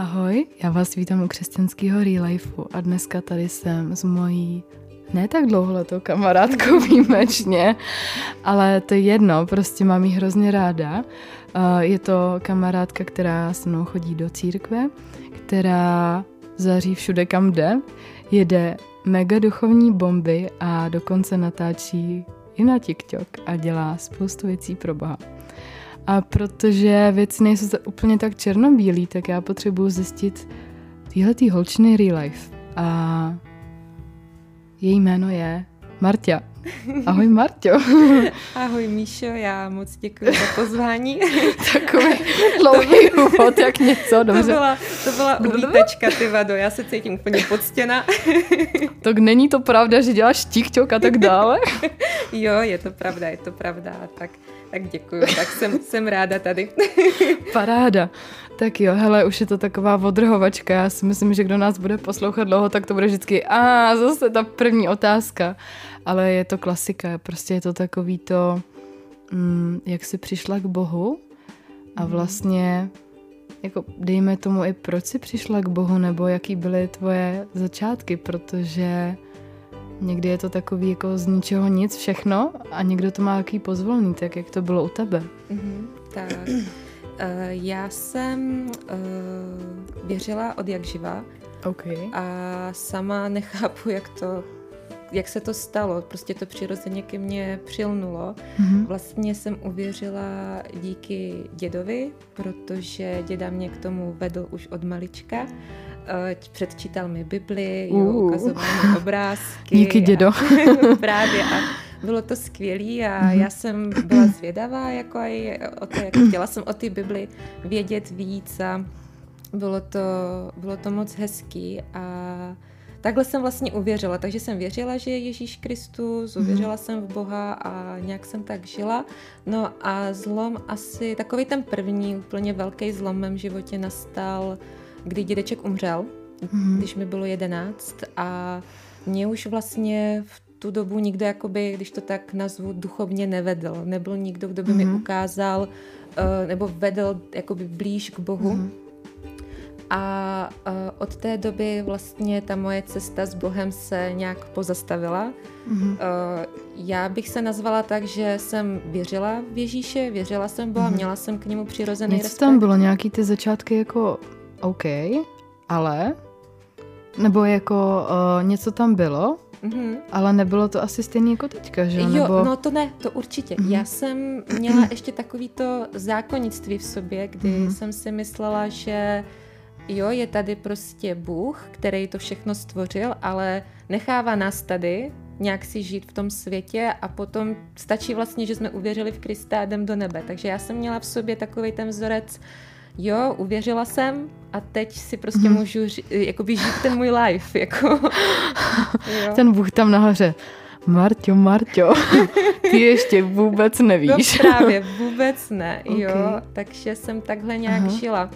Ahoj, já vás vítám u křesťanského Real Lifeu a dneska tady jsem s mojí ne tak dlouholetou kamarádkou výjimečně, ale to je jedno, prostě mám ji hrozně ráda. Je to kamarádka, která se mnou chodí do církve, která zaří všude, kam jde, jede mega duchovní bomby a dokonce natáčí i na TikTok a dělá spoustu věcí pro Boha. A protože věci nejsou úplně tak černobílý, tak já potřebuji zjistit tyhle holčiny real life. A její jméno je Martia. Ahoj Marťo. Ahoj Míšo, já moc děkuji za pozvání. Takový dlouhý úvod, jak něco, dobře. To byla, to byla uvítečka, ty vado, já se cítím úplně podstěna. tak není to pravda, že děláš TikTok a tak dále? jo, je to pravda, je to pravda. Tak tak děkuji, tak jsem, jsem ráda tady. Paráda. Tak jo, hele, už je to taková odrhovačka. Já si myslím, že kdo nás bude poslouchat dlouho, tak to bude vždycky a zase ta první otázka. Ale je to klasika, prostě je to takový to, mm, jak jsi přišla k Bohu a mhm. vlastně jako dejme tomu i proč jsi přišla k Bohu, nebo jaký byly tvoje začátky, protože Někdy je to takový jako z ničeho nic všechno a někdo to má jaký pozvolný, tak jak to bylo u tebe. Mm-hmm, tak. Uh, já jsem uh, věřila od jak živa okay. a sama nechápu, jak to jak se to stalo, prostě to přirozeně ke mně přilnulo. Mm-hmm. Vlastně jsem uvěřila díky dědovi, protože děda mě k tomu vedl už od malička předčítal mi Bibli, jo, ukazoval mi obrázky. Díky dědo. A, právě a bylo to skvělé a mm-hmm. já jsem byla zvědavá, jako aj o to, jak chtěla jsem o té Bibli vědět víc a bylo to, bylo to moc hezký a takhle jsem vlastně uvěřila, takže jsem věřila, že je Ježíš Kristus, mhm. uvěřila jsem v Boha a nějak jsem tak žila. No a zlom asi, takový ten první úplně velký zlom v mém životě nastal kdy dědeček umřel, mm-hmm. když mi bylo jedenáct a mě už vlastně v tu dobu nikdo, jakoby, když to tak nazvu, duchovně nevedl. Nebyl nikdo, kdo by mm-hmm. mi mhm. ukázal uh, nebo vedl jakoby blíž k Bohu. Mm-hmm. A uh, od té doby vlastně ta moje cesta s Bohem se nějak pozastavila. Mm-hmm. Uh, já bych se nazvala tak, že jsem věřila v Ježíše, věřila jsem Boha, mm-hmm. měla jsem k němu přirozený Něco respekt. tam bylo, nějaký ty začátky jako OK, ale nebo jako uh, něco tam bylo, mm-hmm. ale nebylo to asi stejný jako teďka, že? Jo, nebo... no to ne, to určitě. Mm-hmm. Já jsem měla ještě takový to zákonnictví v sobě, kdy mm-hmm. jsem si myslela, že jo, je tady prostě Bůh, který to všechno stvořil, ale nechává nás tady nějak si žít v tom světě a potom stačí vlastně, že jsme uvěřili v Krista a jdem do nebe. Takže já jsem měla v sobě takový ten vzorec, jo, uvěřila jsem a teď si prostě mm. můžu jakoby žít ten můj life. Jako. jo. Ten Bůh tam nahoře. Marťo, Marťo, ty ještě vůbec nevíš. No právě, vůbec ne, okay. jo. Takže jsem takhle nějak Aha. žila.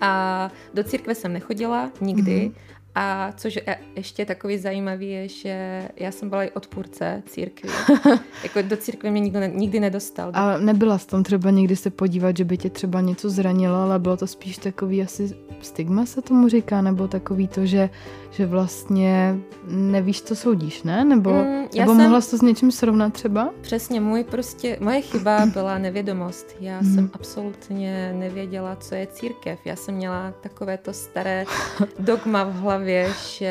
A do církve jsem nechodila nikdy. Mm. A což je ještě takový zajímavý je, že já jsem byla i odpůrce církvy. jako do církve mě nikdo ne, nikdy nedostal. A nebyla jsi tam třeba někdy se podívat, že by tě třeba něco zranilo, ale bylo to spíš takový asi stigma se tomu říká, nebo takový to, že, že vlastně nevíš, co soudíš, ne? Nebo, mm, nebo jsem... mohla jsi to s něčím srovnat třeba? Přesně, můj prostě, moje chyba byla nevědomost. Já mm. jsem absolutně nevěděla, co je církev. Já jsem měla takové to staré dogma v hlavě, že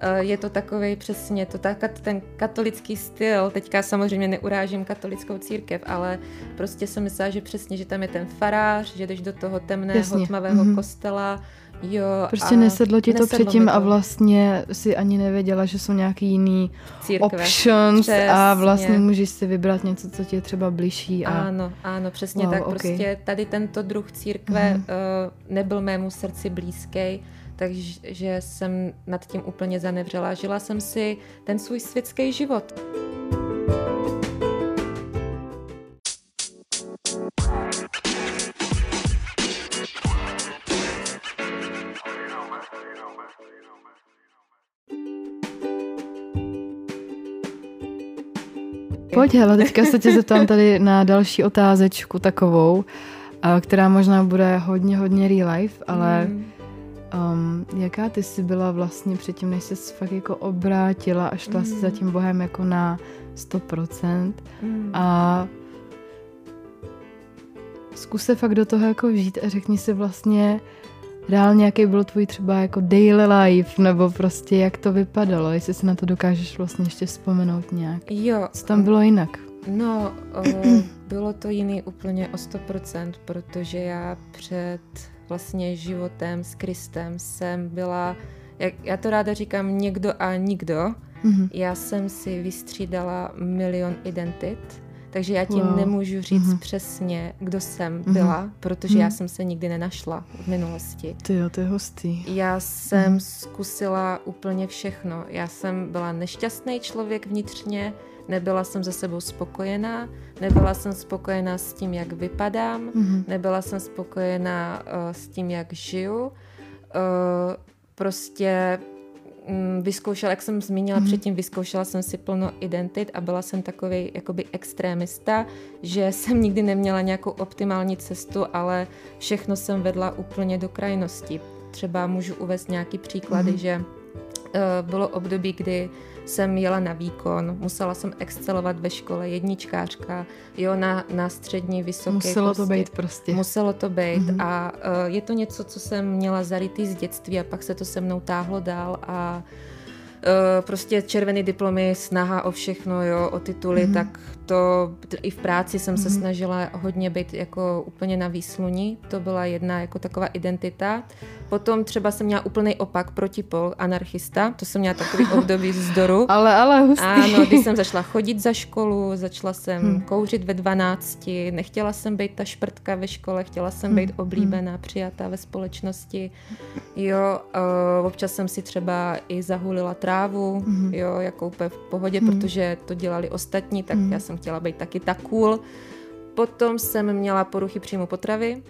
eh, je to takový přesně, to tak, ten katolický styl, teďka samozřejmě neurážím katolickou církev, ale prostě jsem myslela, že přesně, že tam je ten farář, že jdeš do toho temného, Jasně. tmavého mm-hmm. kostela, Jo, prostě nesedlo ti to předtím to. a vlastně si ani nevěděla, že jsou nějaký jiný Církve. options přesně. a vlastně můžeš si vybrat něco, co ti je třeba blížší. A... Ano, ano, přesně wow, tak. Okay. Prostě tady tento druh církve mm. uh, nebyl mému srdci blízký, takže jsem nad tím úplně zanevřela. Žila jsem si ten svůj světský život. Pojď, hele, teďka se tě zeptám tady na další otázečku takovou. která možná bude hodně, hodně real life, ale mm. Jaká ty jsi byla vlastně předtím, než jsi fakt jako obrátila a šla mm. si za tím Bohem jako na 100% mm. a zkus se fakt do toho jako vžít a řekni si vlastně reálně, jaký byl tvůj třeba jako daily life, nebo prostě jak to vypadalo, jestli si na to dokážeš vlastně ještě vzpomenout nějak. Jo. Co tam bylo jinak? No, o, bylo to jiný úplně o 100%, protože já před vlastně životem s Kristem jsem byla, jak já to ráda říkám, někdo a nikdo. Mm-hmm. Já jsem si vystřídala milion identit takže já tím wow. nemůžu říct mm-hmm. přesně, kdo jsem mm-hmm. byla, protože mm-hmm. já jsem se nikdy nenašla v minulosti. Ty jo, to je hustý. Já jsem mm-hmm. zkusila úplně všechno. Já jsem byla nešťastný člověk vnitřně, nebyla jsem ze sebou spokojená, nebyla jsem spokojená s tím, jak vypadám, mm-hmm. nebyla jsem spokojená uh, s tím, jak žiju. Uh, prostě Mm, vyzkoušela, jak jsem zmínila mm. předtím, vyzkoušela jsem si plno identit a byla jsem takový jakoby extrémista, že jsem nikdy neměla nějakou optimální cestu, ale všechno jsem vedla úplně do krajnosti. Třeba můžu uvést nějaký příklady, mm. že uh, bylo období, kdy jsem jela na výkon, musela jsem excelovat ve škole, jedničkářka, jo, na, na střední, vysoké. Muselo prostě, to být prostě. Muselo to být mm-hmm. a uh, je to něco, co jsem měla zarytý z dětství a pak se to se mnou táhlo dál a Uh, prostě červený diplomy, snaha o všechno, jo, o tituly, mm-hmm. tak to i v práci jsem se mhm. snažila hodně být jako úplně na výsluní, to byla jedna jako taková identita. Potom třeba jsem měla úplný opak, protipol, anarchista, to jsem měla takový období vzdoru. ale, ale hustý. Ano, když jsem začala chodit za školu, začala jsem hmm. kouřit ve 12, nechtěla jsem být ta šprtka ve škole, chtěla jsem být hmm. oblíbená, přijatá ve společnosti. Jo, uh, občas jsem si třeba i zahulila trávu, hmm. jo, jako úplně v pohodě, hmm. protože to dělali ostatní, tak hmm. já jsem chtěla být taky tak cool. Potom jsem měla poruchy příjmu potravy.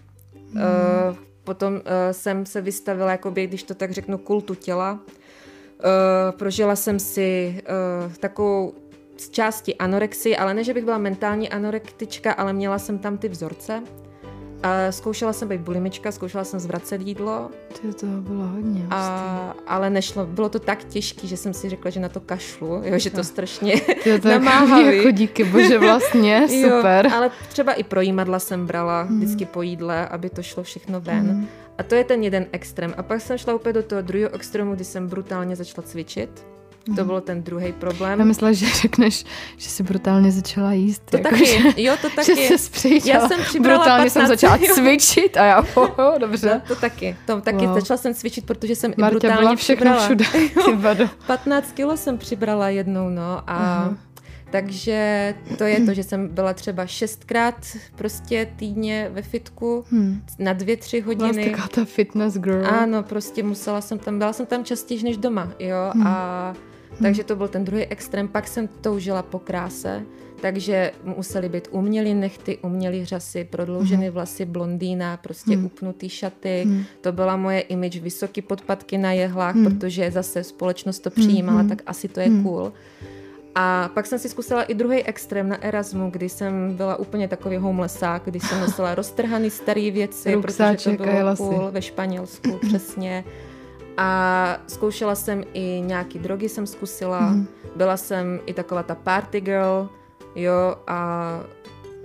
Hmm. Uh, potom uh, jsem se vystavila, jakoby, když to tak řeknu, kultu těla. Uh, prožila jsem si uh, takovou z části anorexii, ale ne, že bych byla mentální anorektička, ale měla jsem tam ty vzorce. A zkoušela jsem být bulimička, zkoušela jsem zvracet jídlo. Ty toho bylo hodně. A, ale nešlo, bylo to tak těžké, že jsem si řekla, že na to kašlu, jo, že to strašně to namáhavý. jako díky bože vlastně, super. Jo, ale třeba i pro jímadla jsem brala hmm. vždycky po jídle, aby to šlo všechno ven. Hmm. A to je ten jeden extrém. A pak jsem šla úplně do toho druhého extrému, kdy jsem brutálně začala cvičit. To mhm. byl ten druhý problém. Já myslela, že řekneš, že jsi brutálně začala jíst. To jako, taky, že, jo, to taky. Že jsi já jsem brutálně 15, jsem začala jo. cvičit a já, oh, dobře. No, to taky, to taky wow. začala jsem cvičit, protože jsem Marta i brutálně byla všechno přibrala. všude. 15 kilo jsem přibrala jednou, no a uh-huh. Takže to je to, že jsem byla třeba šestkrát prostě týdně ve fitku hmm. na dvě, tři hodiny. Vlastně taková ta fitness girl. Ano, prostě musela jsem tam, byla jsem tam častěji než doma, jo, hmm. a takže to byl ten druhý extrém. Pak jsem toužila po kráse, takže museli být umělý nechty, umělý řasy, prodloužené hmm. vlasy, blondýna, prostě hmm. upnutý šaty. Hmm. To byla moje image, vysoký podpatky na jehlách, hmm. protože zase společnost to přijímala, hmm. tak asi to je hmm. cool. A pak jsem si zkusila i druhý extrém na Erasmu, kdy jsem byla úplně takový homelessák, kdy jsem nosila roztrhaný staré věci, protože to bylo cool ve Španělsku, přesně. A zkoušela jsem i nějaký drogy jsem zkusila. Mm. Byla jsem i taková ta party girl, jo, a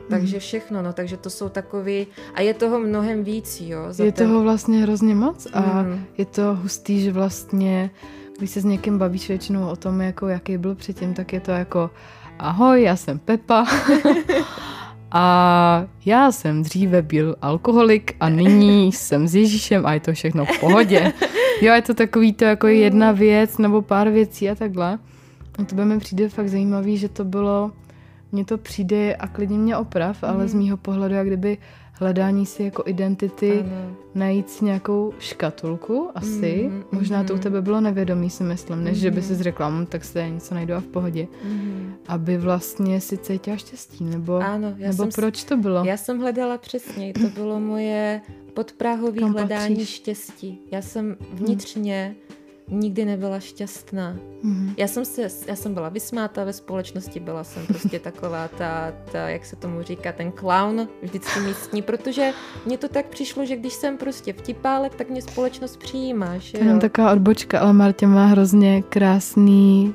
takže mhm. všechno, no, takže to jsou takový, a je toho mnohem víc, jo. Za je ten... toho vlastně hrozně moc a mm. je to hustý, že vlastně, když se s někým bavíš většinou o tom, jako jaký byl předtím, tak je to jako ahoj, já jsem Pepa a já jsem dříve byl alkoholik a nyní jsem s Ježíšem a je to všechno v pohodě. Jo, je to takový to jako jedna věc nebo pár věcí a takhle. A to by mi přijde fakt zajímavý, že to bylo, mně to přijde a klidně mě oprav, mm. ale z mhm. mýho pohledu, jak kdyby hledání si jako identity, ano. najít si nějakou škatulku asi. Mm, Možná mm. to u tebe bylo nevědomý, si myslím, než mm. že by si řekla, hm, tak se něco najdu a v pohodě. Mm. Aby vlastně si cítila štěstí, nebo, ano, já nebo jsem, proč to bylo? Já jsem hledala přesně, to bylo moje podprahový hledání patříš? štěstí. Já jsem vnitřně nikdy nebyla šťastná. Mm-hmm. Já jsem se, já jsem byla vysmátá ve společnosti, byla jsem prostě taková ta, ta, jak se tomu říká, ten clown vždycky místní, protože mně to tak přišlo, že když jsem prostě vtipálek, tak mě společnost přijímá, že Jenom taková odbočka, ale Martě má hrozně krásný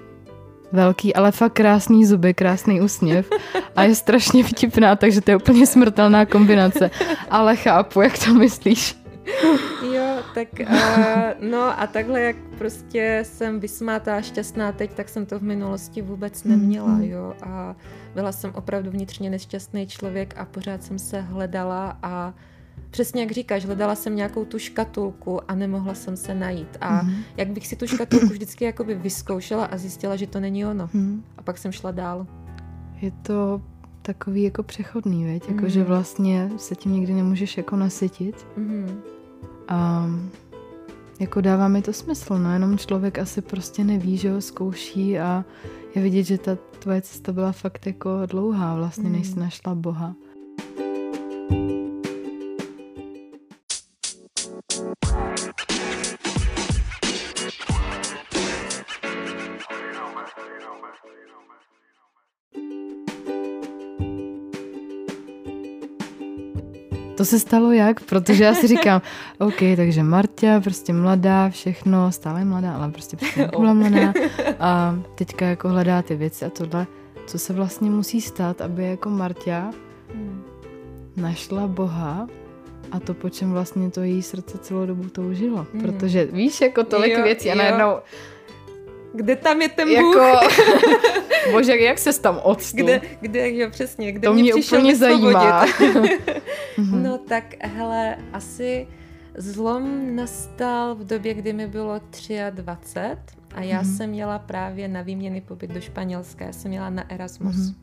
velký, ale fakt krásný zuby, krásný úsměv a je strašně vtipná, takže to je úplně smrtelná kombinace. Ale chápu, jak to myslíš. Jo, tak uh, no a takhle, jak prostě jsem vysmátá a šťastná teď, tak jsem to v minulosti vůbec neměla, mm-hmm. jo. A byla jsem opravdu vnitřně nešťastný člověk a pořád jsem se hledala a přesně jak říkáš, hledala jsem nějakou tu škatulku a nemohla jsem se najít. A mm-hmm. jak bych si tu škatulku vždycky jakoby vyzkoušela a zjistila, že to není ono. Mm-hmm. A pak jsem šla dál. Je to takový jako přechodný, věď? Jako, mm. že vlastně se tím nikdy nemůžeš jako nasytit. Mm. A jako dává mi to smysl, no jenom člověk asi prostě neví, že ho zkouší a je vidět, že ta tvoje cesta byla fakt jako dlouhá vlastně, mm. než jsi našla Boha. To se stalo jak? Protože já si říkám, OK, takže Marta, prostě mladá, všechno, stále mladá, ale prostě, prostě byla mladá a teďka jako hledá ty věci a tohle. Co se vlastně musí stát, aby jako Marta hmm. našla Boha a to, po čem vlastně to její srdce celou dobu toužilo. Hmm. Protože víš, jako tolik jo, věcí a najednou kde tam je ten Bůh? Jako, bože, jak se tam odstl? Kde, kde, jo, přesně, kde to mě, mě úplně zajímá. Mhm. no tak, hele, asi zlom nastal v době, kdy mi bylo 23 a já mm-hmm. jsem jela právě na výměný pobyt do Španělska, já jsem jela na Erasmus. Mm-hmm.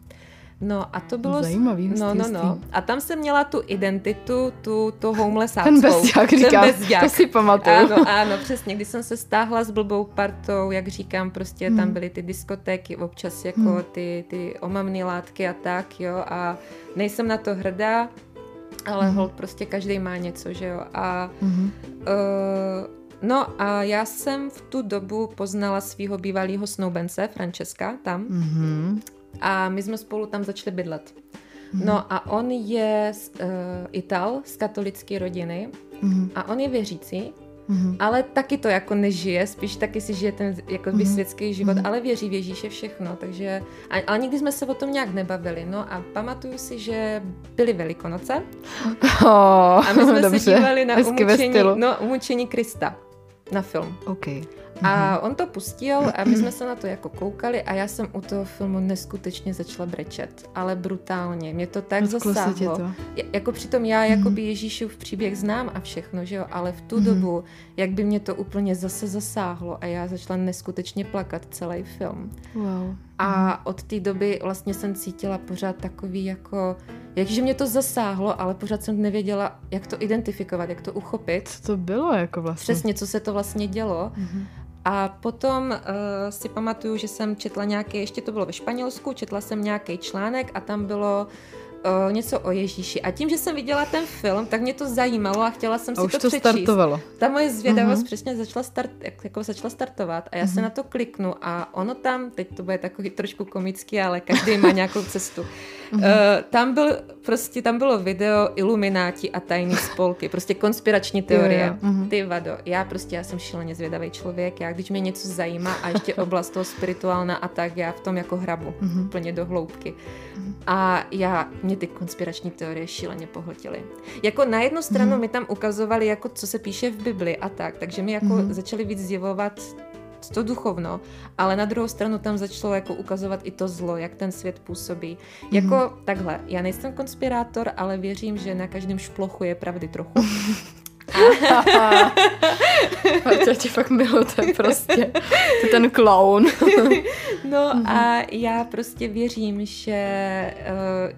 No a to bylo... Zajímavý No, no, no. A tam jsem měla tu identitu, tu, tu homelessáckou. Ten bezďák, říkám, Ten bezďák. to si pamatuju. Ano, ano, přesně. Když jsem se stáhla s blbou partou, jak říkám, prostě hmm. tam byly ty diskotéky, občas jako hmm. ty, ty omamné látky a tak, jo. A nejsem na to hrdá, ale hmm. hold, prostě každý má něco, že jo. A hmm. uh, No a já jsem v tu dobu poznala svého bývalého snoubence, Francesca, tam. Mm-hmm a my jsme spolu tam začali bydlet. Mm-hmm. No a on je uh, Ital z katolické rodiny mm-hmm. a on je věřící, mm-hmm. ale taky to jako nežije, spíš taky si žije ten jako mm-hmm. světský život, mm-hmm. ale věří v Ježíše všechno, takže, a, ale nikdy jsme se o tom nějak nebavili, no a pamatuju si, že byly Velikonoce oh, a my jsme dobře. se dívali na umučení, no, umučení Krista na film. Okay. A mhm. on to pustil a my jsme se na to jako koukali a já jsem u toho filmu neskutečně začala brečet, ale brutálně. Mě to tak Rozklo zasáhlo. To. Jako přitom já jakoby Ježíšův příběh znám a všechno, že jo, ale v tu dobu, jak by mě to úplně zase zasáhlo a já začala neskutečně plakat celý film. Wow. A mhm. od té doby vlastně jsem cítila pořád takový jako, jakže mě to zasáhlo, ale pořád jsem nevěděla, jak to identifikovat, jak to uchopit. Co to bylo jako vlastně? Přesně, co se to vlastně dělo. Mm-hmm. A potom uh, si pamatuju, že jsem četla nějaký, ještě to bylo ve Španělsku, četla jsem nějaký článek a tam bylo uh, něco o Ježíši. A tím, že jsem viděla ten film, tak mě to zajímalo a chtěla jsem a si už to, to přečíst. startovalo. Ta moje zvědavost uh-huh. přesně začala, start, jako začala startovat a já uh-huh. se na to kliknu a ono tam, teď to bude takový trošku komický, ale každý má nějakou cestu. Uh, tam, byl, prostě, tam bylo video Ilumináti a tajný spolky, prostě konspirační teorie. Jo, jo. Uh-huh. Ty vado, já prostě, já jsem šíleně zvědavý člověk, já když mě něco zajímá a ještě oblast toho spirituálna a tak, já v tom jako hrabu, uh-huh. úplně do hloubky. Uh-huh. A já, mě ty konspirační teorie šíleně pohltily. Jako na jednu stranu mm. mi tam ukazovali, jako co se píše v Bibli a tak, takže mi jako mm. začali víc zjevovat to duchovno, ale na druhou stranu tam začalo jako ukazovat i to zlo, jak ten svět působí. Mm. Jako takhle, já nejsem konspirátor, ale věřím, že na každém šplochu je pravdy trochu. Marta tě fakt miluje prostě. To ten clown. no mhm. a já prostě věřím, že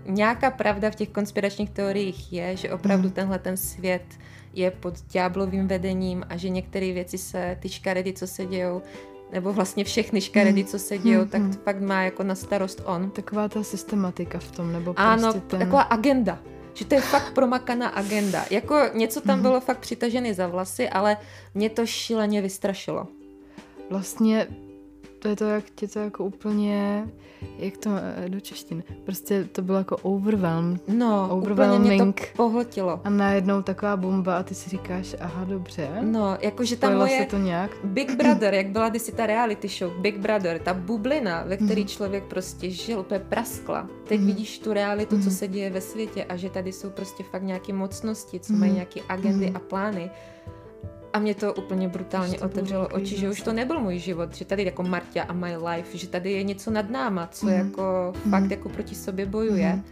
uh, nějaká pravda v těch konspiračních teoriích je, že opravdu mm. tenhle ten svět je pod ďáblovým vedením a že některé věci se, ty škaredy, co se dějou, nebo vlastně všechny škaredy, co se dějou, tak to fakt má jako na starost on. Taková ta systematika v tom, nebo prostě Ano, ten... taková agenda že to je fakt promakaná agenda. Jako něco tam mhm. bylo fakt přitažené za vlasy, ale mě to šíleně vystrašilo. vlastně to je to, jak tě to jako úplně, jak to eh, do češtiny, prostě to bylo jako overwhelmed. No, úplně mě to pohltilo. A najednou taková bomba a ty si říkáš, aha, dobře. No, jakože tam moje se to nějak? Big Brother, jak byla kdysi ta reality show, Big Brother, ta bublina, ve který mm. člověk prostě žil, úplně praskla. Teď mm. vidíš tu realitu, mm. co mhm. se děje ve světě a že tady jsou prostě fakt nějaké mocnosti, co mm. mají nějaké agendy mm. a plány. A mě to úplně brutálně to otevřelo oči, že už to nebyl můj život, že tady jako Marta a my life, že tady je něco nad náma, co mm. jako mm. fakt jako proti sobě bojuje. Mm.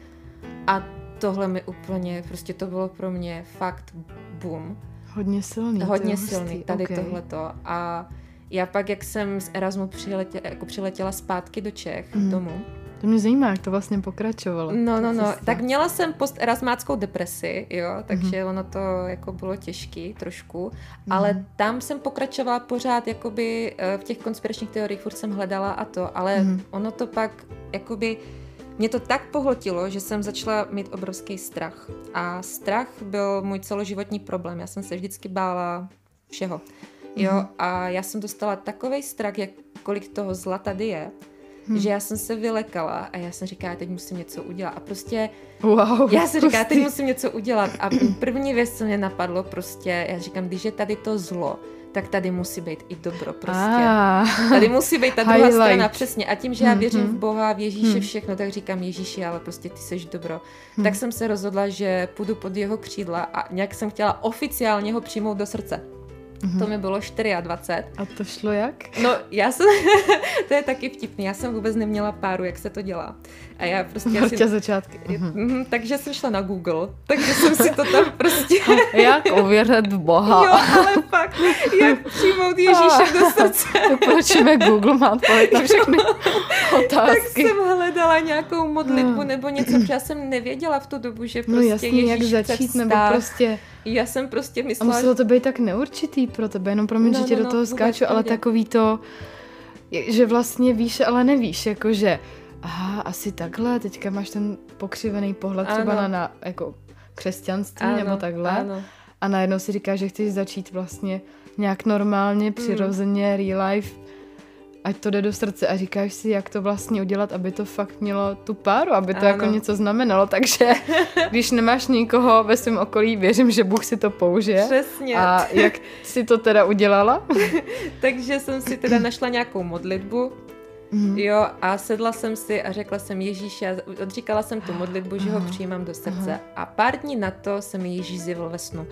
A tohle mi úplně, prostě to bylo pro mě fakt boom. Hodně silný. Hodně silný, tady okay. tohleto. A já pak, jak jsem z Erasmu přiletěla, jako přiletěla zpátky do Čech, mm. domů, to mě zajímá, jak to vlastně pokračovalo. No, no, no. Tak měla jsem post-erasmáckou depresi, jo, takže mm-hmm. ono to jako bylo těžký trošku, mm-hmm. ale tam jsem pokračovala pořád jakoby eh, v těch konspiračních teoriích, furt jsem hledala a to, ale mm-hmm. ono to pak jakoby mě to tak pohltilo, že jsem začala mít obrovský strach. A strach byl můj celoživotní problém. Já jsem se vždycky bála všeho. Jo, mm-hmm. a já jsem dostala takový strach, jak kolik toho zla tady je, hmm. že já jsem se vylekala a já jsem říkala, teď musím něco udělat. A prostě wow, já jsem říkala, teď musím něco udělat. A první věc, co mě napadlo, prostě, já říkám, když je tady to zlo, tak tady musí být i dobro prostě. Ah, tady musí být ta druhá highlight. strana, přesně. A tím, že já věřím hmm, v Boha, v Ježíše, hmm. všechno, tak říkám Ježíši, ale prostě ty seš dobro. Hmm. Tak jsem se rozhodla, že půjdu pod jeho křídla a nějak jsem chtěla oficiálně ho přijmout do srdce. Mm-hmm. To mi bylo 24. A to šlo jak? No, já jsem, to je taky vtipný, já jsem vůbec neměla páru, jak se to dělá. A já prostě... Martě asi... začátky. Mm-hmm. Mm, takže jsem šla na Google, takže jsem si to tam prostě... jak ověřit Boha. Jo, ale fakt, jak přijmout Ježíše do srdce. Pročíme Google, má odpověď na všechny otázky. Tak jsem hledala nějakou modlitbu nebo něco, protože já jsem nevěděla v tu dobu, že no prostě no jasný, Ježíš jak začít, nebo prostě já jsem prostě myslela... A muselo to být tak neurčitý pro tebe, jenom pro mě, no, že tě no, do toho no, skáču, ale takový to, že vlastně víš, ale nevíš, jakože aha, asi takhle, teďka máš ten pokřivený pohled ano. třeba na, na jako křesťanství ano, nebo takhle. Ano. A najednou si říkáš, že chceš začít vlastně nějak normálně, hmm. přirozeně, mm. real life ať to jde do srdce a říkáš si, jak to vlastně udělat, aby to fakt mělo tu páru, aby to jako ano. jako něco znamenalo, takže když nemáš nikoho ve svém okolí, věřím, že Bůh si to použije. Přesně. A jak si to teda udělala? takže jsem si teda našla nějakou modlitbu, Mm-hmm. Jo, a sedla jsem si a řekla jsem Ježíši, a odříkala jsem tu modlitbu, že ho přijímám do srdce. Aha. A pár dní na to se mi Ježíš zjevil ve snu.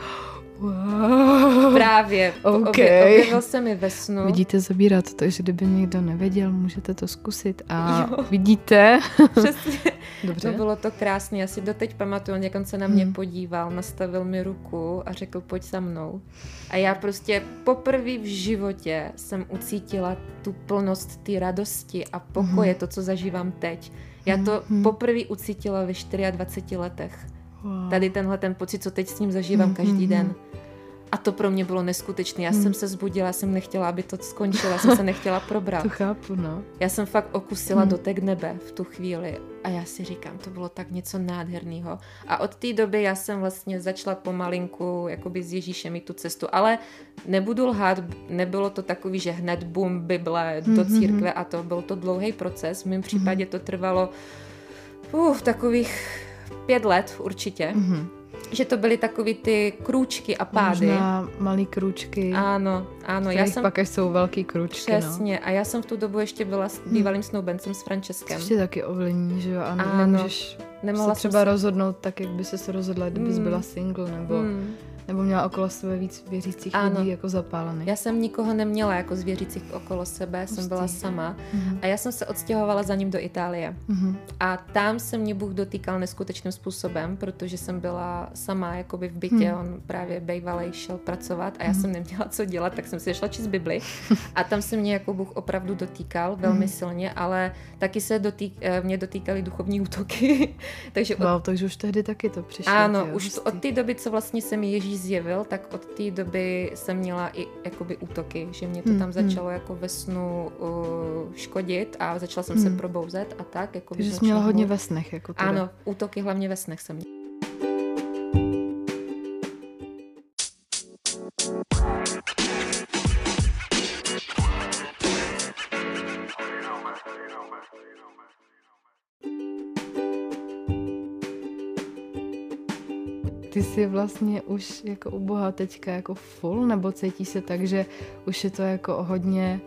Wow. Právě. Okay. objevil se mi ve snu. Vidíte zabírat to, že kdyby někdo nevěděl, můžete to zkusit. A jo. vidíte. Přesně. Dobře. To bylo to krásné. Já si doteď pamatuju, on se na mě hmm. podíval, nastavil mi ruku a řekl, pojď za mnou. A já prostě poprvé v životě jsem ucítila tu plnost té radosti a pokoje, hmm. to, co zažívám teď. Já to hmm. poprvé ucítila ve 24 letech. Wow. Tady tenhle ten pocit, co teď s ním zažívám mm-hmm. každý den. A to pro mě bylo neskutečné. Já mm. jsem se zbudila, jsem nechtěla, aby to skončilo, já jsem se nechtěla probrat. To chápu, no. Já jsem fakt okusila mm. dotek nebe v tu chvíli a já si říkám, to bylo tak něco nádherného. A od té doby já jsem vlastně začala pomalinku jakoby s Ježíšem mít tu cestu, ale nebudu lhát, nebylo to takový, že hned bum, Bible do mm-hmm. církve a to byl to dlouhý proces. V mém případě mm-hmm. to trvalo uh, takových pět let určitě. Mm-hmm. Že to byly takový ty krůčky a pády. Možná malý krůčky. Ano, ano. Já jsem... pak až jsou velký krůčky, no. Přesně. No. A já jsem v tu dobu ještě byla s hm. bývalým hmm. snoubencem s Franceskem. Což je taky ovlivní, že jo? A ano. nemůžeš Nemohla se třeba se... rozhodnout tak, jak by se rozhodla, kdybys hmm. byla single, nebo... Hmm nebo měla okolo sebe víc věřících ano. lidí jako zapálených? Já jsem nikoho neměla jako z věřících okolo sebe, Pustý. jsem byla sama. Mm-hmm. A já jsem se odstěhovala za ním do Itálie. Mm-hmm. A tam se mě Bůh dotýkal neskutečným způsobem, protože jsem byla sama jakoby v bytě, mm. on právě bejvalej šel pracovat a já mm. jsem neměla co dělat, tak jsem si šla číst Bibli. A tam se mě jako Bůh opravdu dotýkal velmi mm. silně, ale taky se dotýk, eh, mě dotýkaly duchovní útoky. takže od... wow, takže už tehdy taky to přišlo. Ano, už to, od té doby, co vlastně se mi Ježíš zjevil, tak od té doby jsem měla i jakoby útoky, že mě to hmm, tam hmm. začalo jako ve snu uh, škodit a začala jsem hmm. se probouzet a tak. Jako Takže jsi měla hodně ve snech. Jako teda. Ano, útoky hlavně ve snech jsem měla. Jsi vlastně už jako u Boha teďka jako full, nebo cítí se tak, že už je to jako hodně,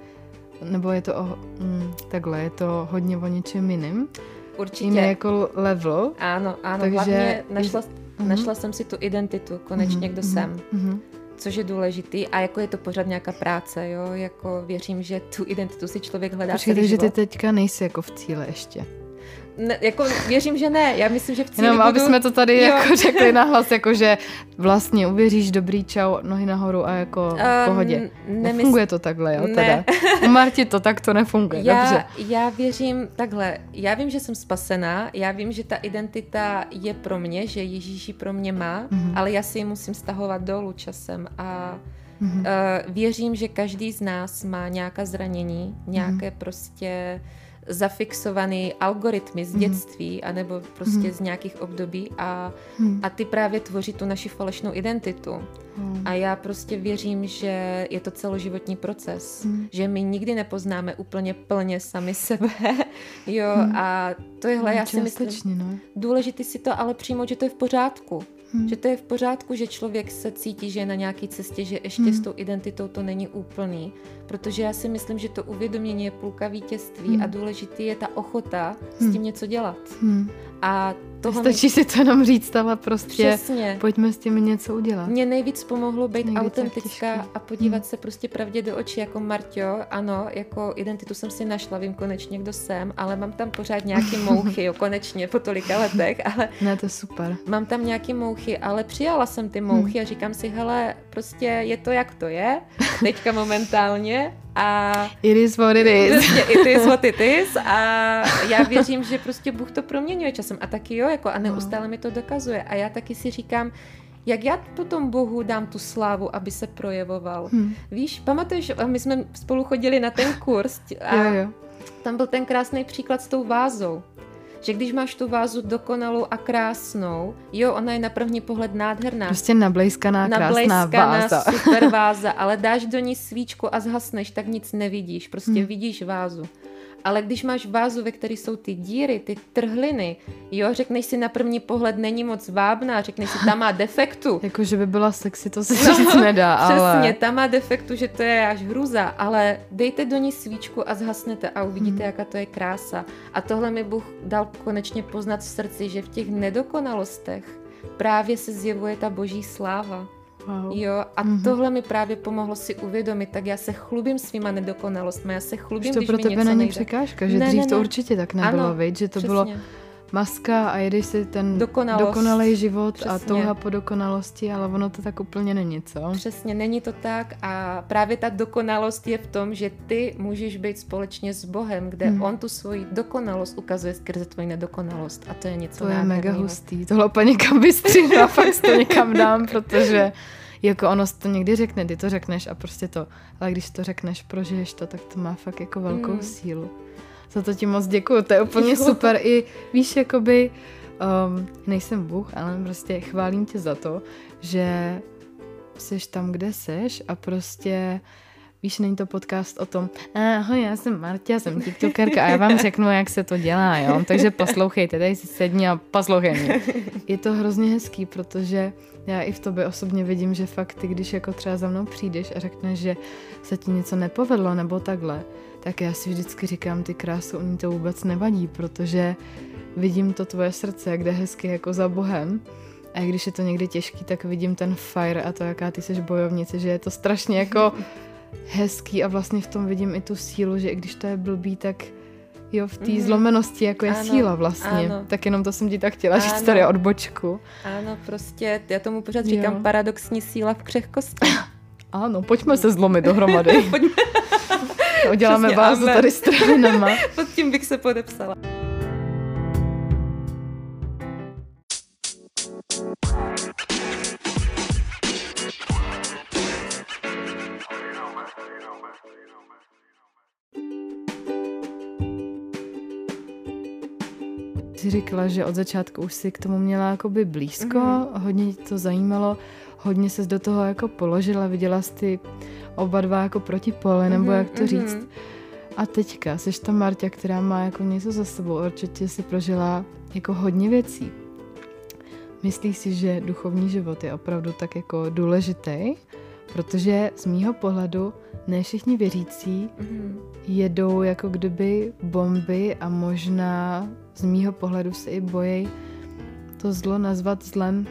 nebo je to o, mm, takhle, je to hodně o něčem jiným? Určitě. Jiný jako level? Ano, ano, takže... hlavně našla, mm-hmm. našla jsem si tu identitu, konečně, mm-hmm. kdo mm-hmm. jsem. Mm-hmm což je důležitý a jako je to pořád nějaká práce, jo, jako věřím, že tu identitu si člověk hledá Počkej, takže ty teďka nejsi jako v cíle ještě ne, jako věřím, že ne. Já myslím, že v cíli Jenom, budu... aby jsme to tady jo. jako řekli nahlas, jako že vlastně uvěříš dobrý čau, nohy nahoru a jako v pohodě. Um, Nefunguje to takhle, jo, ne. teda. U Marti to tak to nefunguje, já, dobře. Já věřím takhle, já vím, že jsem spasená, já vím, že ta identita je pro mě, že Ježíši pro mě má, mm-hmm. ale já si ji musím stahovat dolů časem a mm-hmm. uh, věřím, že každý z nás má nějaká zranění, nějaké mm-hmm. prostě zafixovaný algoritmy z mhm. dětství, mm. anebo prostě mm. z nějakých období a, mm. a ty právě tvoří tu naši falešnou identitu. Mm. A já prostě věřím, že je to celoživotní proces, mm. že my nikdy nepoznáme úplně plně sami sebe, jo, mm. a tohle mm, já si myslím, no. důležité si to ale přijmout, že to je v pořádku. Hmm. Že to je v pořádku, že člověk se cítí, že je na nějaké cestě, že ještě hmm. s tou identitou to není úplný. Protože já si myslím, že to uvědomění je půlka vítězství hmm. a důležitý je ta ochota hmm. s tím něco dělat. Hmm. A toho Stačí mi... si to jenom říct, ale prostě Přesně. pojďme s tím něco udělat. Mně nejvíc pomohlo být autentická a podívat hmm. se prostě pravdě do očí jako Marťo. Ano, jako identitu jsem si našla, vím konečně, kdo jsem, ale mám tam pořád nějaké mouchy, jo, konečně po tolika letech, ale... Ne, to je super. Mám tam nějaké mouchy, ale přijala jsem ty mouchy hmm. a říkám si, hele, prostě je to, jak to je, teďka momentálně a... It is what it is. Prostě, it is what it is a já věřím, že prostě Bůh to proměňuje časem a taky jo, jako a neustále mi to dokazuje a já taky si říkám, jak já potom Bohu dám tu slávu, aby se projevoval. Hmm. Víš, pamatuješ, my jsme spolu chodili na ten kurz a jo, jo. tam byl ten krásný příklad s tou vázou že když máš tu vázu dokonalou a krásnou, jo, ona je na první pohled nádherná. Prostě nablejskaná, krásná váza. super váza, ale dáš do ní svíčku a zhasneš, tak nic nevidíš, prostě hmm. vidíš vázu. Ale když máš vázu, ve které jsou ty díry, ty trhliny, jo, řekneš si na první pohled není moc vábná, řekneš si, tam má defektu. jako, že by byla sexy, to se no, říct nedá, ale... Přesně, tam má defektu, že to je až hruza, ale dejte do ní svíčku a zhasnete a uvidíte, hmm. jaká to je krása. A tohle mi Bůh dal konečně poznat v srdci, že v těch nedokonalostech právě se zjevuje ta boží sláva. Wow. Jo, a mm-hmm. tohle mi právě pomohlo si uvědomit, tak já se chlubím svýma nedokonalostmi, já se chlubím, to když pro tebe není nejde. překážka, že ne, dřív ne, ne. to určitě tak nebylo, ano, veď, že to přesně. bylo maska a jedeš si ten Dokonalost. dokonalý život Přesně. a touha po dokonalosti, ale ono to tak úplně není, co? Přesně, není to tak a právě ta dokonalost je v tom, že ty můžeš být společně s Bohem, kde hmm. On tu svoji dokonalost ukazuje skrze tvoji nedokonalost a to je něco To je mega hustý, tohle úplně někam vystříhnu a fakt to někam dám, protože jako ono to někdy řekne, ty to řekneš a prostě to, ale když to řekneš, prožiješ to, tak to má fakt jako velkou mm. sílu. Za to ti moc děkuju, to je úplně super. I víš, jakoby, um, nejsem Bůh, ale prostě chválím tě za to, že jsi tam, kde seš a prostě Víš, není to podcast o tom, ahoj, já jsem Marta, jsem tiktokerka a já vám řeknu, jak se to dělá, jo? Takže poslouchejte, tady si sedni a poslouchej mě. Je to hrozně hezký, protože já i v tobě osobně vidím, že fakt ty, když jako třeba za mnou přijdeš a řekneš, že se ti něco nepovedlo nebo takhle, tak já si vždycky říkám, ty krásu, oni to vůbec nevadí, protože vidím to tvoje srdce, kde hezky jako za Bohem. A když je to někdy těžký, tak vidím ten fire a to, jaká ty jsi bojovnice, že je to strašně jako hezký a vlastně v tom vidím i tu sílu, že i když to je blbý, tak jo, v té mm. zlomenosti jako je ano, síla vlastně. Ano. Tak jenom to jsem ti tak chtěla říct tady odbočku. Ano, prostě já tomu pořád říkám jo. paradoxní síla v křehkosti. Ano, pojďme se zlomit dohromady. pojďme. Uděláme vázu tady s travinama. Pod tím bych se podepsala. Jsi říkala, že od začátku už si k tomu měla jakoby blízko, mm-hmm. hodně to zajímalo, hodně se do toho jako položila, viděla jsi ty oba dva jako protipole, nebo mm-hmm, jak to mm-hmm. říct. A teďka jsi ta Marta, která má jako něco za sebou, určitě si prožila jako hodně věcí. myslíš si, že duchovní život je opravdu tak jako důležitý? Protože z mýho pohledu ne všichni věřící mm-hmm. jedou jako kdyby bomby a možná z mýho pohledu se i bojí to zlo nazvat zlem,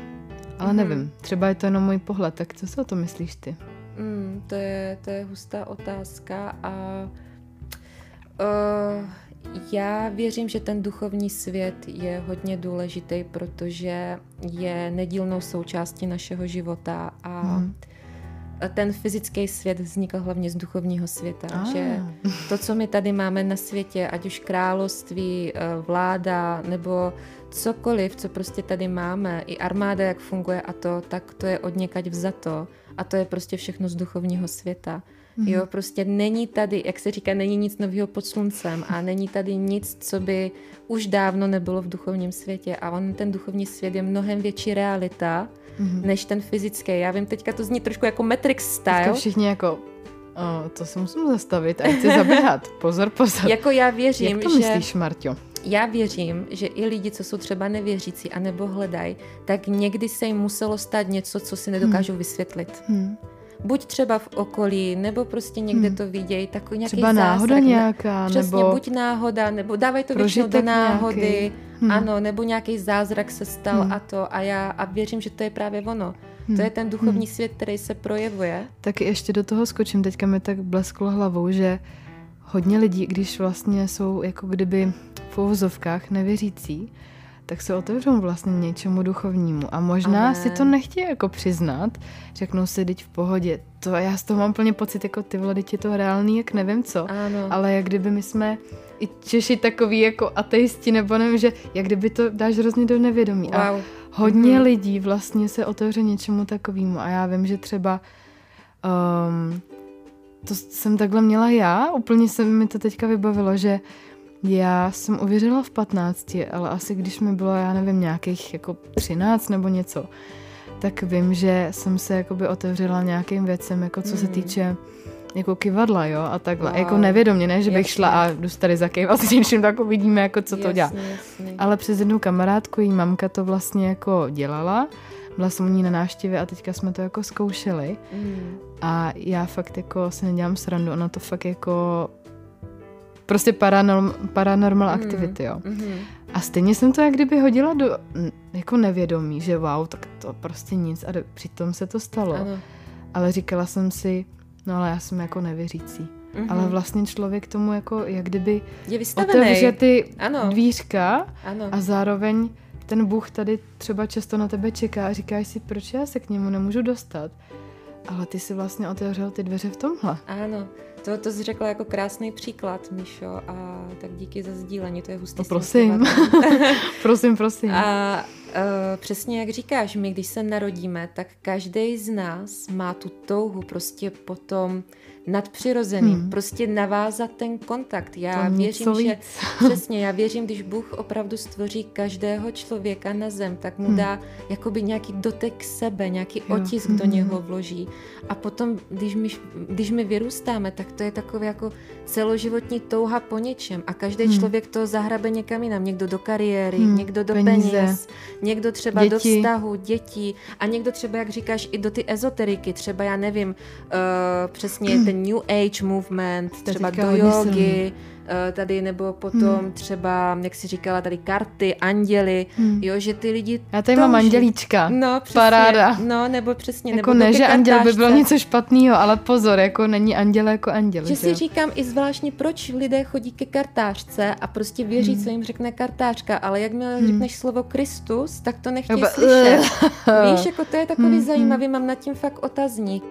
ale mm-hmm. nevím, třeba je to jenom můj pohled, tak co si o to myslíš ty? Mm, to, je, to je hustá otázka a uh, já věřím, že ten duchovní svět je hodně důležitý, protože je nedílnou součástí našeho života a mm ten fyzický svět vznikl hlavně z duchovního světa. Ah. Že to, co my tady máme na světě, ať už království, eh, vláda nebo cokoliv, co prostě tady máme, i armáda, jak funguje a to, tak to je od někaď vzato. A to je prostě všechno z duchovního světa. Mm. Jo, prostě není tady, jak se říká, není nic nového pod sluncem a není tady nic, co by už dávno nebylo v duchovním světě. A on, ten duchovní svět je mnohem větší realita, mm-hmm. než ten fyzický. Já vím, teďka to zní trošku jako Matrix style. Teďka všichni jako o, to se musím zastavit a chci zaběhat. Pozor, pozor. jako já věřím, Jak to že... myslíš, Marťo? Já věřím, že i lidi, co jsou třeba nevěřící a nebo hledají, tak někdy se jim muselo stát něco, co si nedokážou hmm. vysvětlit. Hmm buď třeba v okolí, nebo prostě někde hmm. to vidějí, takový nějaký Třeba náhoda zásrak, nějaká, Přesně, nebo buď náhoda, nebo dávají to většinou do náhody, hmm. ano, nebo nějaký zázrak se stal hmm. a to a já a věřím, že to je právě ono. Hmm. To je ten duchovní hmm. svět, který se projevuje. Tak ještě do toho skočím, teďka mi tak blesklo hlavou, že hodně lidí, když vlastně jsou jako kdyby v uvozovkách nevěřící, tak se otevřou vlastně něčemu duchovnímu. A možná Amen. si to nechtějí jako přiznat, řeknou si, teď v pohodě. To já z toho mám plně pocit, jako ty vole, je to reálný, jak nevím co. Ano. Ale jak kdyby my jsme i Češi takový jako ateisti, nebo nevím, že jak kdyby to dáš hrozně do nevědomí. Wow. A hodně mm. lidí vlastně se otevře něčemu takovému. A já vím, že třeba um, to jsem takhle měla já, úplně se mi to teďka vybavilo, že já jsem uvěřila v 15, ale asi když mi bylo, já nevím, nějakých jako 13 nebo něco, tak vím, že jsem se jakoby otevřela nějakým věcem, jako co mm. se týče jako kivadla, jo, a takhle. Wow. Jako nevědomě, ne, že bych jasně. šla a jdu tady zakývat s něčím, tak uvidíme, jako co jasně, to dělá. Jasně. Ale přes jednu kamarádku, jí mamka to vlastně jako dělala, byla jsem u ní na návštěvě a teďka jsme to jako zkoušeli. Mm. A já fakt jako se nedělám srandu, ona to fakt jako prostě paranorm, paranormal mm. activity, jo. Mm-hmm. A stejně jsem to jak kdyby hodila do jako nevědomí, že wow, tak to prostě nic a do, přitom se to stalo. Ano. Ale říkala jsem si, no ale já jsem jako nevěřící. Mm-hmm. Ale vlastně člověk tomu jako jak kdyby je otevře ty ano. dvířka ano. a zároveň ten Bůh tady třeba často na tebe čeká a říkáš si, proč já se k němu nemůžu dostat. Ale ty si vlastně otevřel ty dveře v tomhle. Ano, to, to jsi řekla jako krásný příklad, Míšo, a tak díky za sdílení, to je hustý. No, prosím, prosím, prosím. A přesně jak říkáš, my když se narodíme, tak každý z nás má tu touhu prostě potom nadpřirozeným, hmm. prostě navázat ten kontakt. Já to věřím, že přesně, já věřím, když Bůh opravdu stvoří každého člověka na zem, tak mu hmm. dá jakoby nějaký dotek sebe, nějaký jo. otisk hmm. do něho vloží. A potom, když my, když my vyrůstáme, tak to je takové jako celoživotní touha po něčem a každý hmm. člověk to zahrabe někam jinam. Někdo do kariéry, hmm. někdo do Peníze. peněz, někdo třeba děti. do vztahu, dětí a někdo třeba, jak říkáš, i do ty ezoteriky, třeba já nevím, uh, přesně ten New Age movement, třeba do jogy, tady nebo potom hmm. třeba, jak si říkala, tady karty, anděly, hmm. jo, že ty lidi... Já tady mám andělíčka, no, přesně, Paráda. No, nebo přesně, jako nebo ne, že anděl by bylo něco špatného, ale pozor, jako není anděl jako anděl. Že, že si říkám i zvláštně, proč lidé chodí ke kartářce a prostě věří, hmm. co jim řekne kartářka, ale jakmile hmm. řekneš slovo Kristus, tak to nechtějí slyšet. Víš, jako to je takový hmm. zajímavý, mám nad tím fakt otazník.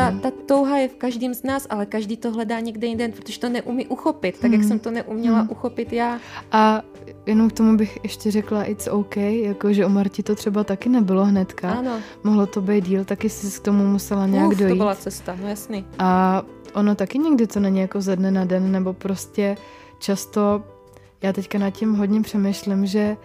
Ta, ta touha je v každém z nás, ale každý to hledá někde jinde, protože to neumí uchopit, tak jak hmm. jsem to neuměla hmm. uchopit já. A jenom k tomu bych ještě řekla it's OK, jakože u Marti to třeba taky nebylo hnedka. Ano. Mohlo to být díl, taky jsi k tomu musela nějak Uf, dojít. to byla cesta, no jasný. A ono taky někdy to není jako ze dne na den, nebo prostě často, já teďka nad tím hodně přemýšlím, že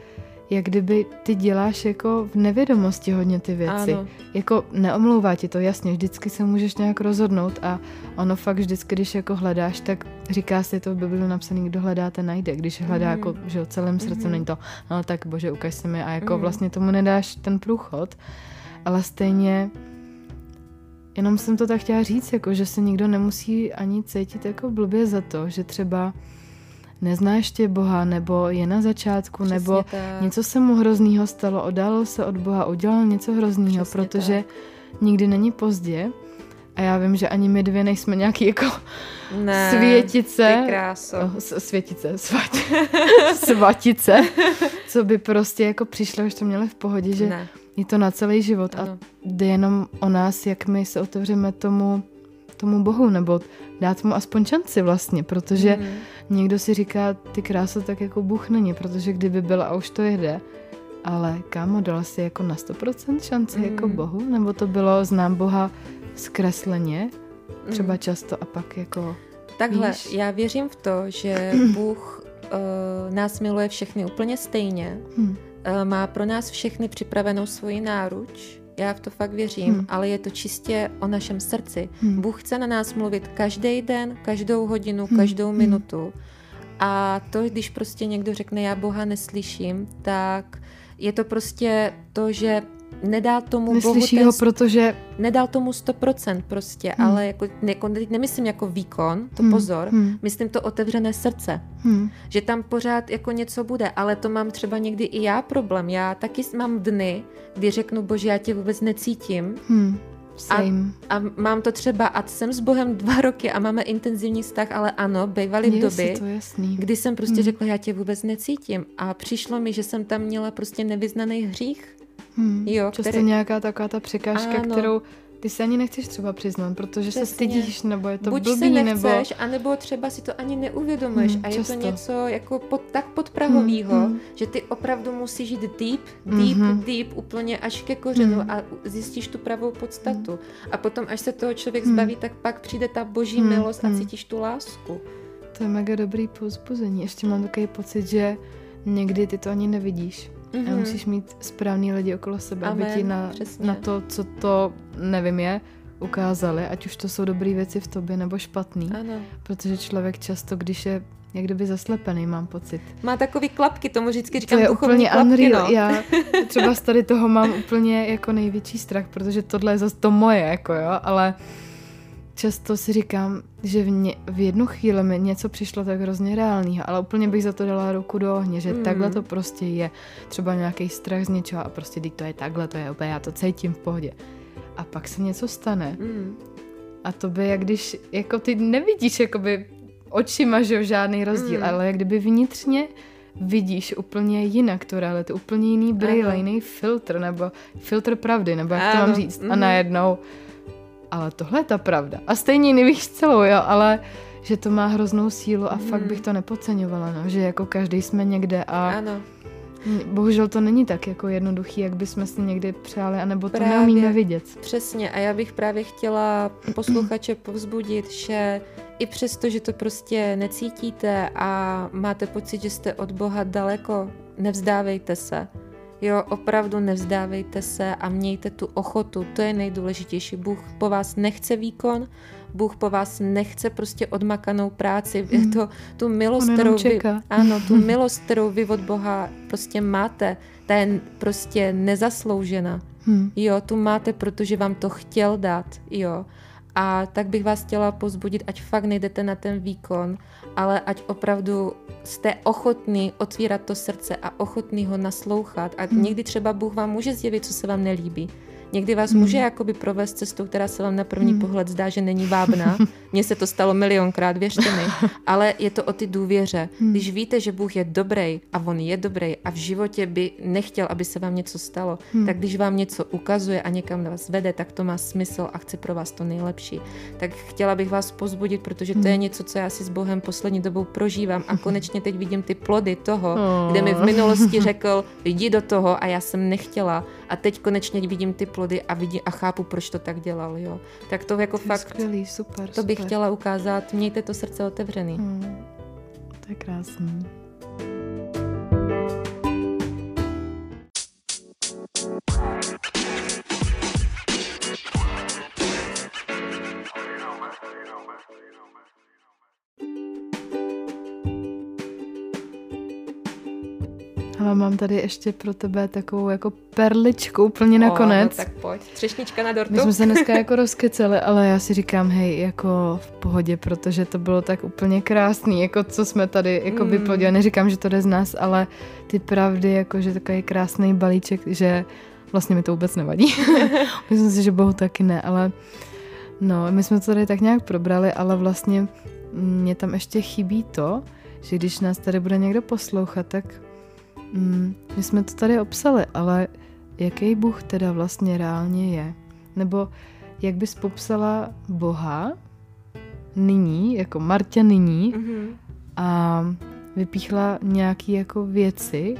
jak kdyby ty děláš jako v nevědomosti hodně ty věci. Ano. Jako neomlouvá ti to, jasně, vždycky se můžeš nějak rozhodnout a ono fakt vždycky, když jako hledáš, tak říká se to v Bibli napsaný, kdo hledáte, najde. Když hledá mm. jako, že celým srdcem, mm. není to, no tak bože, ukaž se mi a jako mm. vlastně tomu nedáš ten průchod, ale stejně jenom jsem to tak chtěla říct, jako, že se nikdo nemusí ani cítit jako blbě za to, že třeba nezná ještě Boha, nebo je na začátku, Přesně nebo tak. něco se mu hroznýho stalo, oddálil se od Boha, udělal něco hroznýho, Přesně protože tak. nikdy není pozdě. A já vím, že ani my dvě nejsme nějaký jako ne, světice. Ty kráso. Oh, světice, svat, svatice, co by prostě jako přišlo, už to měli v pohodě, že ne. je to na celý život ano. a jde jenom o nás, jak my se otevřeme tomu, tomu Bohu, nebo dát mu aspoň šanci vlastně, protože mm. někdo si říká, ty krása tak jako Bůh není, protože kdyby byla a už to jede, ale kámo, dala si jako na 100% šanci mm. jako Bohu, nebo to bylo znám Boha zkresleně, třeba mm. často a pak jako... Takhle, víš? já věřím v to, že Bůh uh, nás miluje všechny úplně stejně, mm. uh, má pro nás všechny připravenou svoji náruč, já v to fakt věřím, hmm. ale je to čistě o našem srdci. Hmm. Bůh chce na nás mluvit každý den, každou hodinu, hmm. každou hmm. minutu. A to, když prostě někdo řekne, já Boha neslyším, tak je to prostě to, že nedá tomu Neslyší Bohu ten, ho, protože... Nedal tomu 100% prostě, hmm. ale jako, jako, nemyslím jako výkon, to hmm. pozor, hmm. myslím to otevřené srdce. Hmm. Že tam pořád jako něco bude, ale to mám třeba někdy i já problém. Já taky mám dny, kdy řeknu, bože, já tě vůbec necítím. Hmm. Same. A, a mám to třeba, a jsem s Bohem dva roky a máme intenzivní vztah, ale ano, bývaly v doby, to jasný. kdy jsem prostě hmm. řekla, já tě vůbec necítím. A přišlo mi, že jsem tam měla prostě nevyznaný hřích. Hmm. Jo, Často který... nějaká taková ta překážka, ano. kterou ty se ani nechceš třeba přiznat, protože Přesně. se stydíš, nebo je to Buď blbý, se nechceš, nebo... anebo třeba si to ani neuvědomuješ hmm, a je často. to něco jako pod, tak podprahovýho, hmm, hmm. že ty opravdu musíš jít deep, deep, hmm. deep, úplně až ke kořenu hmm. a zjistíš tu pravou podstatu. Hmm. A potom, až se toho člověk hmm. zbaví, tak pak přijde ta boží hmm. milost hmm. a cítíš tu lásku. To je mega dobrý pozbuzení. Ještě mám takový pocit, že někdy ty to ani nevidíš. Mm-hmm. A musíš mít správný lidi okolo sebe, Amen, aby ti na, na to, co to, nevím, je, ukázali, ať už to jsou dobré věci v tobě nebo špatný. Ano. Protože člověk často, když je jak kdyby zaslepený, mám pocit. Má takový klapky, tomu vždycky říkám to je úplně klapky, unreal. No. Já třeba z tady toho mám úplně jako největší strach, protože tohle je zase to moje, jako jo, ale často si říkám, že v, ně, v jednu chvíli mi něco přišlo tak hrozně reálného, ale úplně bych za to dala ruku do ohně, že mm. takhle to prostě je. Třeba nějaký strach z něčeho a prostě teď to je takhle, to je úplně, já to cítím v pohodě. A pak se něco stane. Mm. A to by, jak když, jako ty nevidíš, jakoby očima, že žádný rozdíl, mm. ale jak kdyby vnitřně vidíš úplně jinak tu realitu, úplně jiný brýle, jiný filtr, nebo filtr pravdy, nebo jak ano. to mám říct. Mm. A mhm. najednou ale tohle je ta pravda. A stejně nevíš celou, jo, ale že to má hroznou sílu a hmm. fakt bych to nepodceňovala, no, že jako každý jsme někde a ano. bohužel to není tak jako jednoduchý, jak bychom si někdy přáli, anebo to právě, neumíme vidět. Přesně a já bych právě chtěla posluchače povzbudit, že i přesto, že to prostě necítíte a máte pocit, že jste od Boha daleko, nevzdávejte se Jo, opravdu nevzdávejte se a mějte tu ochotu, to je nejdůležitější. Bůh po vás nechce výkon, Bůh po vás nechce prostě odmakanou práci. Je hmm. to tu milost, kterou vy, ano, tu milost, kterou vy od Boha prostě máte, ta je prostě nezasloužena. Hmm. Jo, tu máte, protože vám to chtěl dát, jo. A tak bych vás chtěla pozbudit, ať fakt nejdete na ten výkon, ale ať opravdu jste ochotný otvírat to srdce a ochotný ho naslouchat. A hmm. někdy třeba Bůh vám může zjevit, co se vám nelíbí. Někdy vás hmm. může jakoby provést cestou, která se vám na první hmm. pohled zdá, že není vábná. Mně se to stalo milionkrát, věřte mi. Ale je to o ty důvěře. Hmm. Když víte, že Bůh je dobrý a on je dobrý a v životě by nechtěl, aby se vám něco stalo, hmm. tak když vám něco ukazuje a někam vás vede, tak to má smysl a chce pro vás to nejlepší. Tak chtěla bych vás pozbudit, protože to je hmm. něco, co já si s Bohem poslední dobou prožívám a konečně teď vidím ty plody toho, kde mi v oh. minulosti řekl, jdi do toho a já jsem nechtěla a teď konečně vidím ty plody a vidím a chápu, proč to tak dělal, jo. Tak to jako to fakt, skvělý, super, to bych super. chtěla ukázat, mějte to srdce otevřený. Hmm, to je krásný. Mám tady ještě pro tebe takovou jako perličku úplně nakonec. O, no tak pojď, třešnička na dortu. My jsme se dneska jako rozkeceli, ale já si říkám, hej, jako v pohodě, protože to bylo tak úplně krásný, jako co jsme tady jako by mm. Neříkám, že to jde z nás, ale ty pravdy, jako že takový krásný balíček, že vlastně mi to vůbec nevadí. Myslím si, že bohu taky ne, ale no, my jsme to tady tak nějak probrali, ale vlastně mě tam ještě chybí to, že když nás tady bude někdo poslouchat, tak mm, my jsme to tady obsali, ale jaký Bůh teda vlastně reálně je? Nebo jak bys popsala Boha nyní, jako Martě nyní mm-hmm. a vypíchla nějaký jako věci,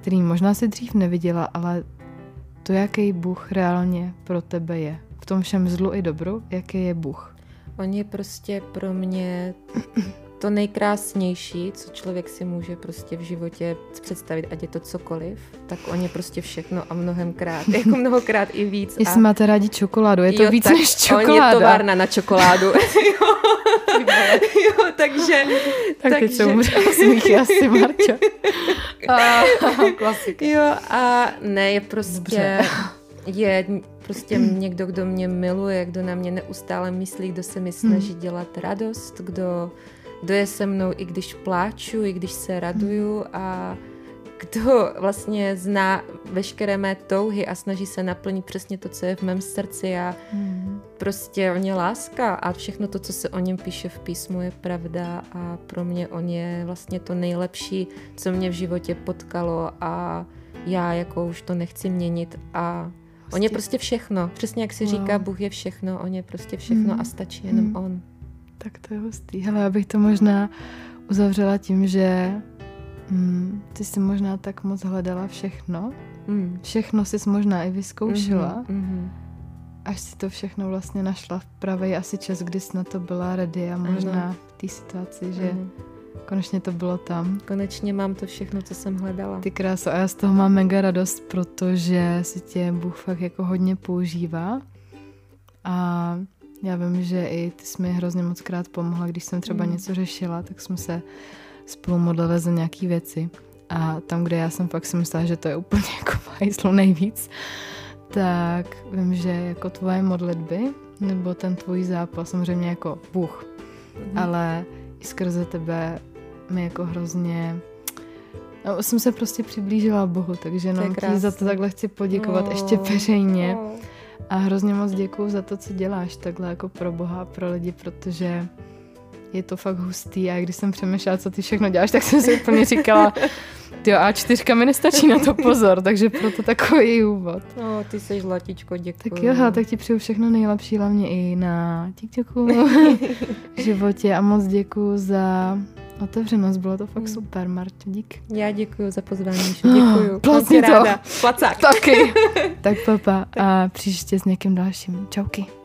které možná si dřív neviděla, ale to, jaký Bůh reálně pro tebe je. V tom všem zlu i dobru, jaký je Bůh. On je prostě pro mě to nejkrásnější, co člověk si může prostě v životě představit, ať je to cokoliv, tak on je prostě všechno a mnohemkrát, jako mnohokrát i víc. Jestli a... máte rádi čokoládu, je to jo, víc tak než čokoláda. On je továrna na čokoládu. jo, takže... Tak takže... teď se umře asi, Marčo. klasika. Jo, a ne, je prostě... Dobře. Je prostě někdo, kdo mě miluje, kdo na mě neustále myslí, kdo se mi snaží hmm. dělat radost, kdo kdo je se mnou, i když pláču, i když se raduju a kdo vlastně zná veškeré mé touhy a snaží se naplnit přesně to, co je v mém srdci a mm. prostě on je láska a všechno to, co se o něm píše v písmu, je pravda a pro mě on je vlastně to nejlepší, co mě v životě potkalo a já jako už to nechci měnit a on je prostě všechno. Přesně jak si wow. říká, Bůh je všechno, on je prostě všechno mm. a stačí jenom mm. on. Tak to je hustý. Hele, já bych to možná uzavřela tím, že mm, ty jsi možná tak moc hledala všechno. Mm. Všechno jsi možná i vyzkoušela. Mm-hmm, Až si to všechno vlastně našla v pravý asi čas, kdy jsi na to byla ready a možná ano. v té situaci, že mm. konečně to bylo tam. Konečně mám to všechno, co jsem hledala. Ty kráso, a já z toho mám mega radost, protože si tě Bůh fakt jako hodně používá. A já vím, že i ty jsi mi hrozně moc krát pomohla, když jsem třeba mm. něco řešila, tak jsme se spolu modlili za nějaké věci. A tam, kde já jsem fakt si myslela, že to je úplně jako hajzlo nejvíc, tak vím, že jako tvoje modlitby, nebo ten tvůj zápas, samozřejmě jako Bůh, mm. ale i skrze tebe mi jako hrozně No, jsem se prostě přiblížila Bohu, takže ti za to takhle chci poděkovat oh. ještě veřejně. Oh. A hrozně moc děkuju za to, co děláš takhle jako pro Boha a pro lidi, protože je to fakt hustý a když jsem přemýšlela, co ty všechno děláš, tak jsem si úplně říkala, ty A4 mi nestačí na to pozor, takže proto takový úvod. No, ty jsi zlatičko, děkuji. Tak jo, tak ti přeju všechno nejlepší, hlavně i na TikToku, v životě a moc děkuju za otevřenost, bylo to fakt hmm. super, Marta, dík. Já děkuji za pozvání, děkuji. Placni to. Placák. Taky. tak papa a příště s někým dalším. Čauky.